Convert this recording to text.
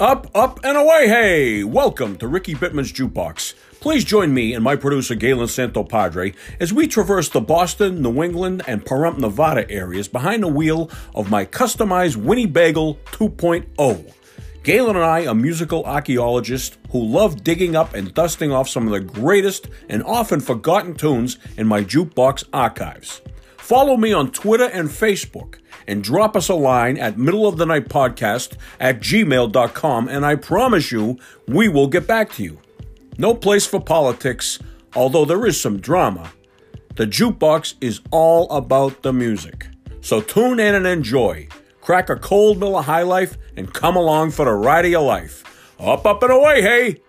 Up, up, and away, hey! Welcome to Ricky Bittman's Jukebox. Please join me and my producer Galen Santopadre as we traverse the Boston, New England, and Pahrump, Nevada areas behind the wheel of my customized Winnie Bagel 2.0. Galen and I are musical archaeologists who love digging up and dusting off some of the greatest and often forgotten tunes in my jukebox archives. Follow me on Twitter and Facebook and drop us a line at middle of the night podcast at gmail.com and I promise you we will get back to you. No place for politics, although there is some drama. The jukebox is all about the music. So tune in and enjoy. Crack a cold Miller High Life and come along for the ride of your life. Up, up, and away, hey!